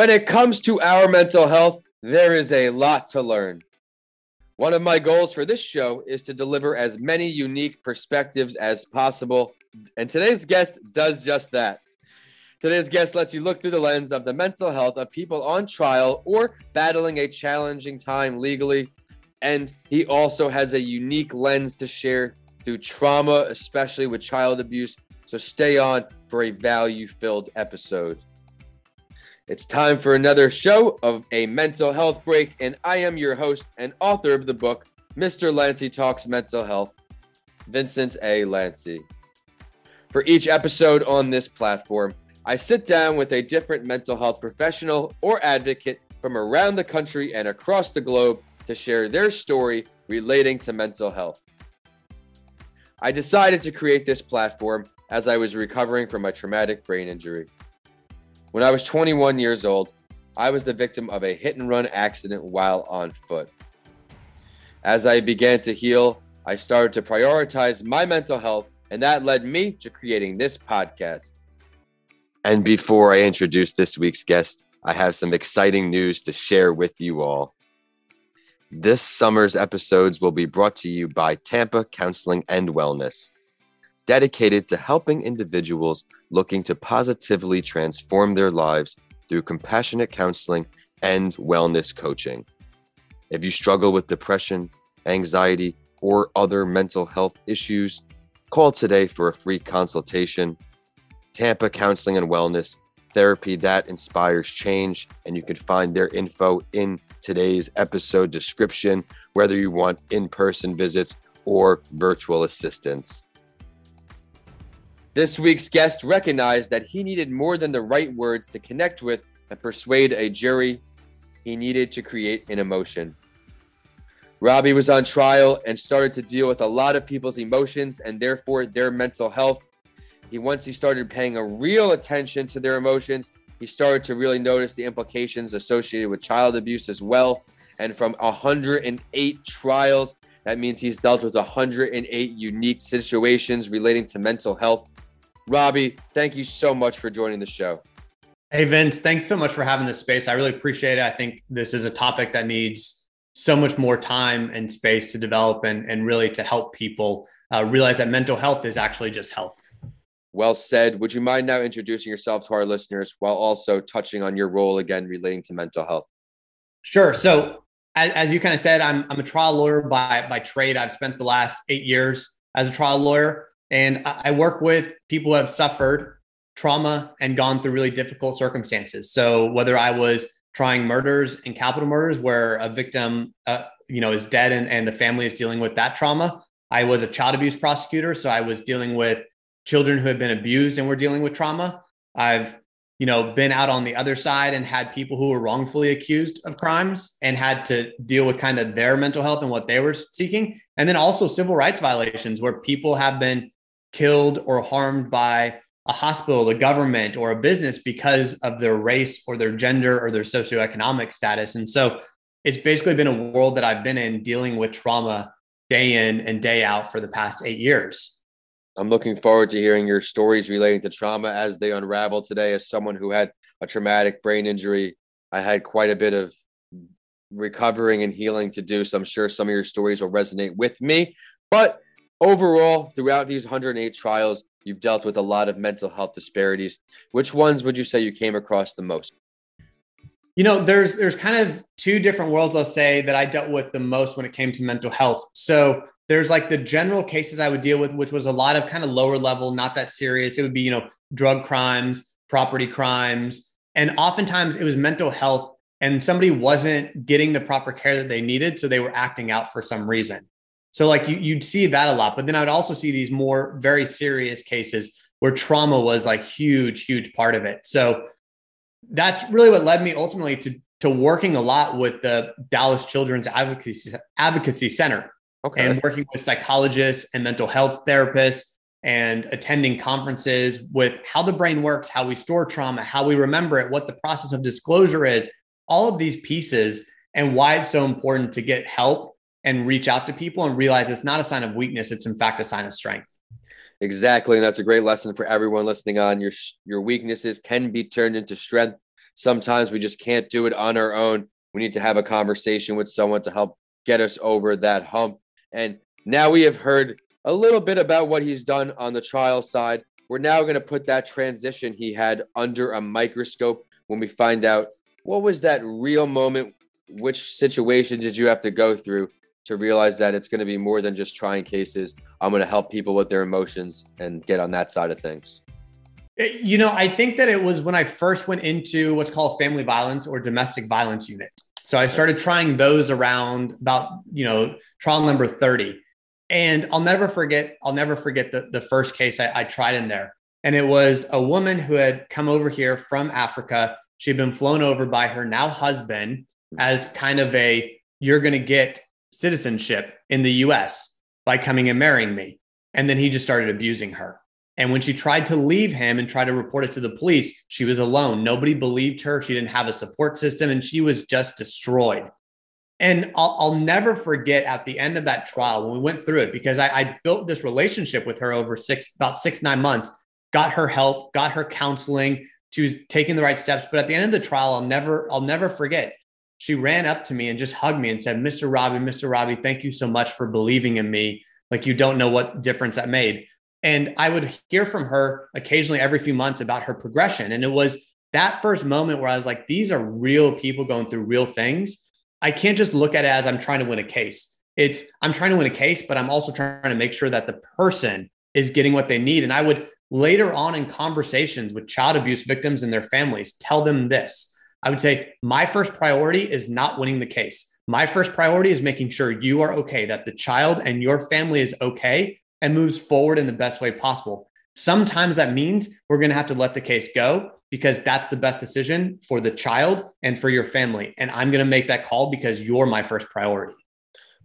When it comes to our mental health, there is a lot to learn. One of my goals for this show is to deliver as many unique perspectives as possible, and today's guest does just that. Today's guest lets you look through the lens of the mental health of people on trial or battling a challenging time legally. And he also has a unique lens to share through trauma, especially with child abuse. So stay on for a value filled episode. It's time for another show of a mental health break, and I am your host and author of the book, Mr. Lanci Talks Mental Health, Vincent A. Lanci. For each episode on this platform, I sit down with a different mental health professional or advocate from around the country and across the globe to share their story relating to mental health. I decided to create this platform as I was recovering from a traumatic brain injury. When I was 21 years old, I was the victim of a hit and run accident while on foot. As I began to heal, I started to prioritize my mental health, and that led me to creating this podcast. And before I introduce this week's guest, I have some exciting news to share with you all. This summer's episodes will be brought to you by Tampa Counseling and Wellness dedicated to helping individuals looking to positively transform their lives through compassionate counseling and wellness coaching. If you struggle with depression, anxiety, or other mental health issues, call today for a free consultation. Tampa Counseling and Wellness, therapy that inspires change. And you can find their info in today's episode description, whether you want in person visits or virtual assistance. This week's guest recognized that he needed more than the right words to connect with and persuade a jury. He needed to create an emotion. Robbie was on trial and started to deal with a lot of people's emotions and therefore their mental health. He once he started paying a real attention to their emotions, he started to really notice the implications associated with child abuse as well. And from 108 trials, that means he's dealt with 108 unique situations relating to mental health. Robbie, thank you so much for joining the show. Hey, Vince, thanks so much for having this space. I really appreciate it. I think this is a topic that needs so much more time and space to develop and, and really to help people uh, realize that mental health is actually just health. Well said. Would you mind now introducing yourself to our listeners while also touching on your role again relating to mental health? Sure. So, as, as you kind of said, I'm, I'm a trial lawyer by, by trade. I've spent the last eight years as a trial lawyer. And I work with people who have suffered trauma and gone through really difficult circumstances. So whether I was trying murders and capital murders where a victim, uh, you know, is dead and, and the family is dealing with that trauma. I was a child abuse prosecutor. So I was dealing with children who had been abused and were dealing with trauma. I've, you know, been out on the other side and had people who were wrongfully accused of crimes and had to deal with kind of their mental health and what they were seeking. And then also civil rights violations where people have been killed or harmed by a hospital, the government, or a business because of their race or their gender or their socioeconomic status. And so it's basically been a world that I've been in dealing with trauma day in and day out for the past eight years. I'm looking forward to hearing your stories relating to trauma as they unravel today. As someone who had a traumatic brain injury, I had quite a bit of recovering and healing to do. So I'm sure some of your stories will resonate with me. But Overall, throughout these 108 trials, you've dealt with a lot of mental health disparities. Which ones would you say you came across the most? You know, there's there's kind of two different worlds I'll say that I dealt with the most when it came to mental health. So there's like the general cases I would deal with, which was a lot of kind of lower level, not that serious. It would be, you know, drug crimes, property crimes, and oftentimes it was mental health and somebody wasn't getting the proper care that they needed. So they were acting out for some reason. So like you, you'd see that a lot, but then I would also see these more very serious cases where trauma was like huge, huge part of it. So that's really what led me ultimately to to working a lot with the Dallas Children's Advocacy Advocacy Center okay. and working with psychologists and mental health therapists and attending conferences with how the brain works, how we store trauma, how we remember it, what the process of disclosure is, all of these pieces and why it's so important to get help and reach out to people and realize it's not a sign of weakness it's in fact a sign of strength exactly and that's a great lesson for everyone listening on your your weaknesses can be turned into strength sometimes we just can't do it on our own. We need to have a conversation with someone to help get us over that hump. And now we have heard a little bit about what he's done on the trial side. We're now going to put that transition he had under a microscope when we find out what was that real moment? Which situation did you have to go through to realize that it's going to be more than just trying cases? I'm going to help people with their emotions and get on that side of things. Eh, you know, I think that it was when I first went into what's called family violence or domestic violence unit. So I started trying those around about, you know, trial number 30. And I'll never forget, I'll never forget the, the first case I, I tried in there. And it was a woman who had come over here from Africa. She'd been flown over by her now husband as kind of a, you're going to get citizenship in the US by coming and marrying me. And then he just started abusing her. And when she tried to leave him and try to report it to the police, she was alone. Nobody believed her. She didn't have a support system and she was just destroyed. And I'll, I'll, never forget at the end of that trial when we went through it because I, I, built this relationship with her over six, about six, nine months, got her help, got her counseling. She was taking the right steps. But at the end of the trial, I'll never, I'll never forget. She ran up to me and just hugged me and said, Mr. Robbie, Mr. Robbie, thank you so much for believing in me. Like you don't know what difference that made. And I would hear from her occasionally every few months about her progression. And it was that first moment where I was like, these are real people going through real things I can't just look at it as I'm trying to win a case. It's I'm trying to win a case, but I'm also trying to make sure that the person is getting what they need. And I would later on in conversations with child abuse victims and their families tell them this. I would say, my first priority is not winning the case. My first priority is making sure you are okay, that the child and your family is okay and moves forward in the best way possible. Sometimes that means we're going to have to let the case go because that's the best decision for the child and for your family. And I'm going to make that call because you're my first priority.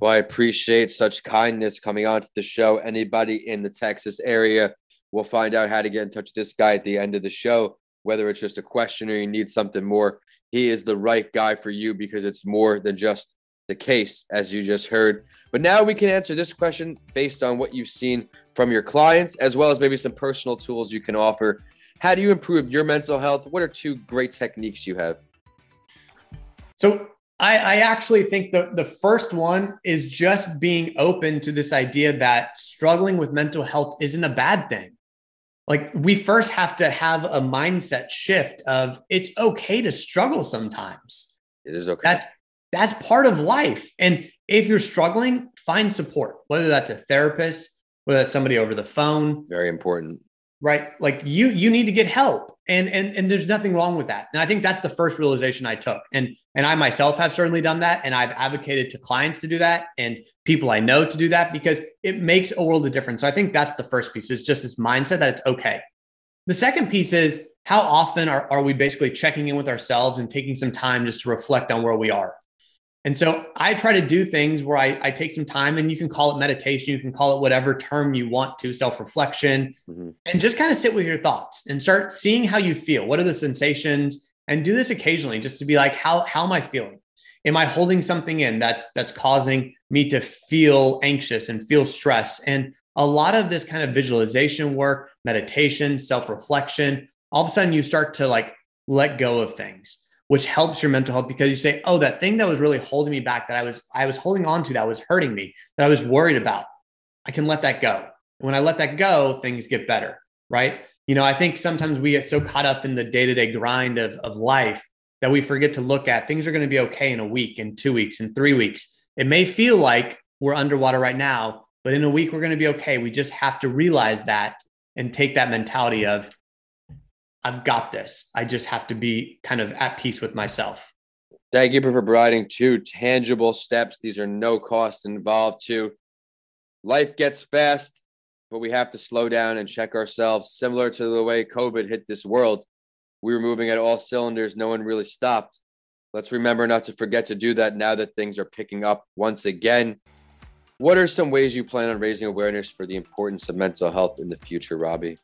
Well, I appreciate such kindness coming onto the show. Anybody in the Texas area will find out how to get in touch with this guy at the end of the show, whether it's just a question or you need something more. He is the right guy for you because it's more than just the case, as you just heard. But now we can answer this question based on what you've seen from your clients, as well as maybe some personal tools you can offer how do you improve your mental health? What are two great techniques you have? So I, I, actually think the, the first one is just being open to this idea that struggling with mental health isn't a bad thing. Like we first have to have a mindset shift of it's okay to struggle sometimes. It is okay. That's that's part of life. And if you're struggling, find support, whether that's a therapist, whether that's somebody over the phone. Very important right like you you need to get help and and and there's nothing wrong with that and i think that's the first realization i took and and i myself have certainly done that and i've advocated to clients to do that and people i know to do that because it makes a world of difference so i think that's the first piece is just this mindset that it's okay the second piece is how often are, are we basically checking in with ourselves and taking some time just to reflect on where we are and so I try to do things where I, I, take some time and you can call it meditation, you can call it whatever term you want to, self reflection, mm-hmm. and just kind of sit with your thoughts and start seeing how you feel. What are the sensations? And do this occasionally just to be like, how, how am I feeling? Am I holding something in that's that's causing me to feel anxious and feel stress? And a lot of this kind of visualization work, meditation, self reflection, all of a sudden you start to like let go of things which helps your mental health because you say, oh, that thing that was really holding me back that I was I was holding on to that was hurting me, that I was worried about, I can let that go. And when I let that go, things get better, right? You know, I think sometimes we get so caught up in the day-to-day grind of, of life that we forget to look at things are going to be okay in a week, in two weeks, in three weeks. It may feel like we're underwater right now, but in a week we're going to be okay. We just have to realize that and take that mentality of I've got this. I just have to be kind of at peace with myself. Thank you for providing two tangible steps. These are no cost involved too. Life gets fast, but we have to slow down and check ourselves. Similar to the way COVID hit this world, we were moving at all cylinders. No one really stopped. Let's remember not to forget to do that now that things are picking up once again. What are some ways you plan on raising awareness for the importance of mental health in the future, Robbie?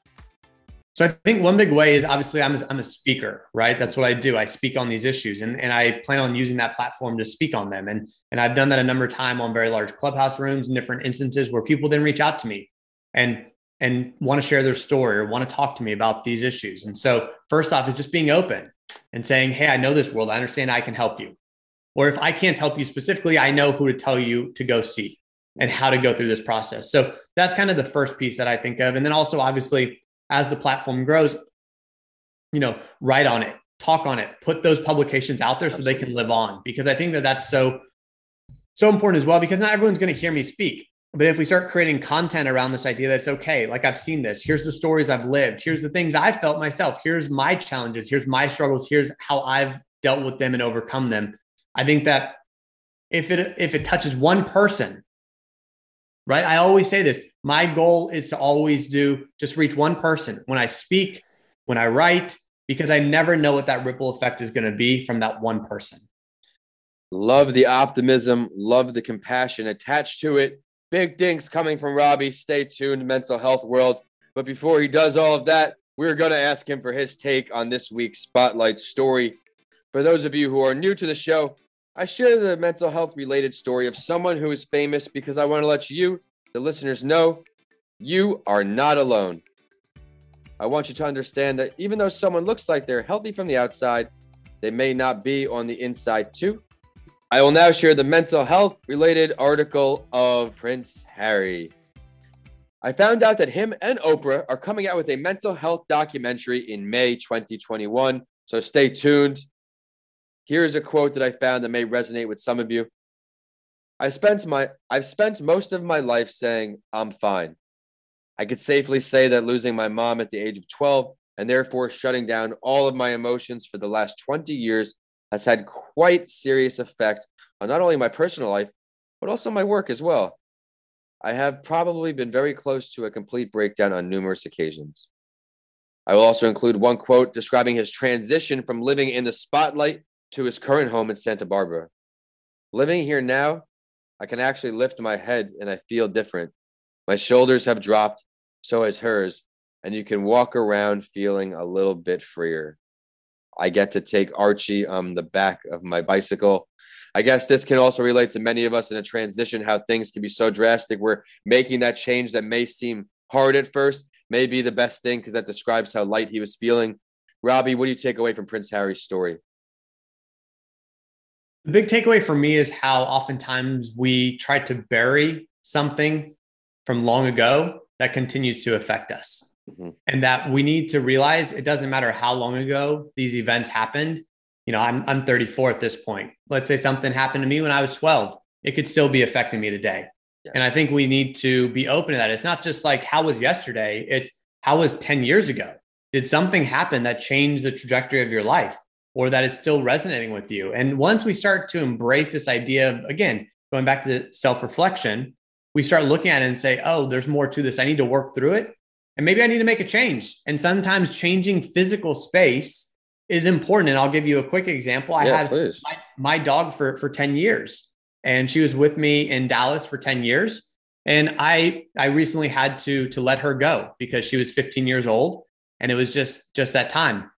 So I think one big way is obviously I'm a, I'm a speaker, right? That's what I do. I speak on these issues and, and I plan on using that platform to speak on them. And, and I've done that a number of times on very large clubhouse rooms and different instances where people then reach out to me and, and want to share their story or want to talk to me about these issues. And so first off is just being open. and saying, Hey, I know this world. I understand I can help you. Or if I can't help you specifically, I know who to tell you to go see and how to go through this process. So that's kind of the first piece that I think of. And then also, obviously, as the platform grows, you know, write on it, talk on it, put those publications out there so they can live on. Because I think that that's so, so important as well, because not everyone's going to hear me speak. But if we start creating content around this idea that's okay, like I've seen this, here's the stories I've lived, here's the things I've felt myself, here's my challenges, here's my struggles, here's how I've dealt with them and overcome them. I think that if it if it touches one person, right? I always say this. My goal is to always do just reach one person when I speak, when I write, because I never know what that ripple effect is going to be from that one person. Love the optimism, love the compassion attached to it. Big things coming from Robbie. Stay tuned, mental health world. But before he does all of that, we're going to ask him for his take on this week's spotlight story. For those of you who are new to the show, I share the mental health related story of someone who is famous because I want to let you, the listeners, know you are not alone. I want you to understand that even though someone looks like they're healthy from the outside, they may not be on the inside too. I will now share the mental health related article of Prince Harry. I found out that him and Oprah are coming out with a mental health documentary in May 2021, so stay tuned. Here's a quote that I found that may resonate with some of you. I spent my I've spent most of my life saying I'm fine. I could safely say that losing my mom at the age of 12 and therefore shutting down all of my emotions for the last 20 years has had quite serious effect on not only my personal life, but also my work as well. I have probably been very close to a complete breakdown on numerous occasions. I will also include one quote describing his transition from living in the spotlight to his current home in Santa Barbara. Living here now, I can actually lift my head and I feel different. My shoulders have dropped, so has hers, and you can walk around feeling a little bit freer. I get to take Archie on the back of my bicycle. I guess this can also relate to many of us in a transition, how things can be so drastic. We're making that change that may seem hard at first, may be the best thing because that describes how light he was feeling. Robbie, what do you take away from Prince Harry's story? The big takeaway for me is how oftentimes we try to bury something from long ago that continues to affect us. Mm-hmm. And that we need to realize it doesn't matter how long ago these events happened. You know, I'm, I'm 34 at this point. Let's say something happened to me when I was 12. It could still be affecting me today. Yeah. And I think we need to be open to that. It's not just like, how was yesterday? It's how was 10 years ago? Did something happen that changed the trajectory of your life or that is still resonating with you? And once we start to embrace this idea of, again, going back to self reflection, we start looking at it and say, oh, there's more to this. I need to work through it and maybe I need to make a change. And sometimes changing physical space is important. And I'll give you a quick example. I yeah, had my, my, dog for, for 10 years and she was with me in Dallas for 10 years. And I, I recently had to, to let her go because she was 15 years old and it was just, just that time.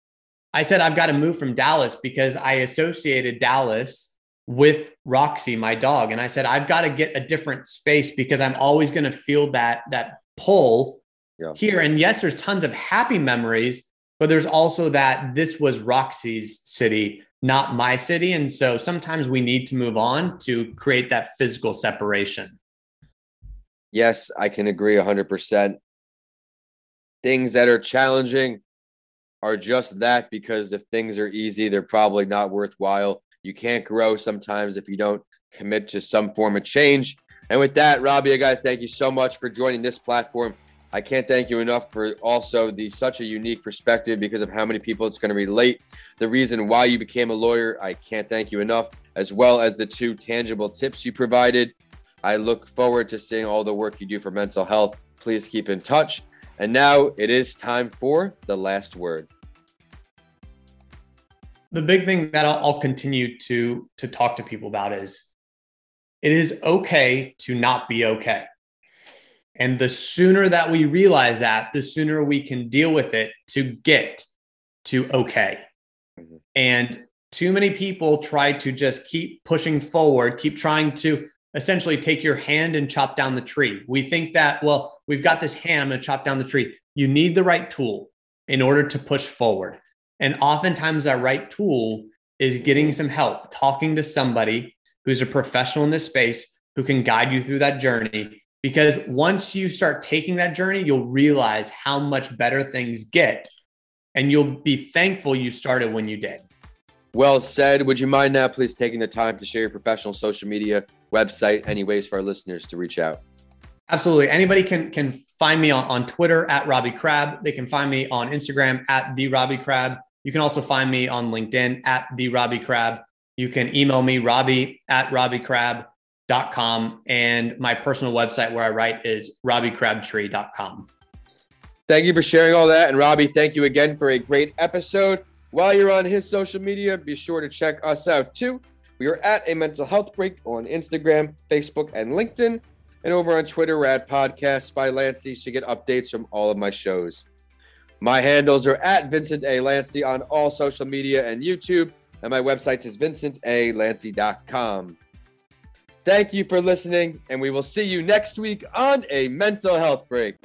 I said, I've got to move from Dallas because I associated Dallas with Roxy, my dog. And I said, I've got to get a different space because I'm always going to feel that, that pull yeah. here. And yes, there's tons of happy memories, but there's also that this was Roxy's city, not my city. And so sometimes we need to move on to create that physical separation. Yes, I can agree 100%. Things that are challenging are just that because if things are easy, they're probably not worthwhile. You can't grow sometimes if you don't commit to some form of change. And with that, Robbie, I got to thank you so much for joining this platform. I can't thank you enough for also the such a unique perspective because of how many people it's going to relate. The reason why you became a lawyer, I can't thank you enough, as well as the two tangible tips you provided. I look forward to seeing all the work you do for mental health. Please keep in touch. And now it is time for the last word. The big thing that I'll, continue to to talk to people about is it is okay to not be okay. And the sooner that we realize that, the sooner we can deal with it to get to okay. Mm-hmm. And too many people try to just keep pushing forward, keep trying to essentially take your hand and chop down the tree. We think that, well, we've got this hand, I'm going to chop down the tree. You need the right tool in order to push forward. And oftentimes, that right tool is getting some help, talking to somebody who's a professional in this space who can guide you through that journey. Because once you start taking that journey, you'll realize how much better things get. And you'll be thankful you started when you did. Well said. Would you mind now, please, taking the time to share your professional social media, website, any ways for our listeners to reach out? Absolutely. Anybody can can find me on, on Twitter at Robbie Crab. They can find me on Instagram at the Robbie Crab. You can also find me on LinkedIn at the Robbie Crab. You can email me, Robbie at RobbieCrab.com. And my personal website where I write is RobbieCrabtree.com. Thank you for sharing all that. And Robbie, thank you again for a great episode. While you're on his social media, be sure to check us out too. We are at a mental health break on Instagram, Facebook, and LinkedIn. And over on Twitter, we're at Podcasts by Lanci to get updates from all of my shows. My handles are at Vincent A. Lanci on all social media and YouTube, and my website is vincentalanci.com. Thank you for listening, and we will see you next week on a mental health break.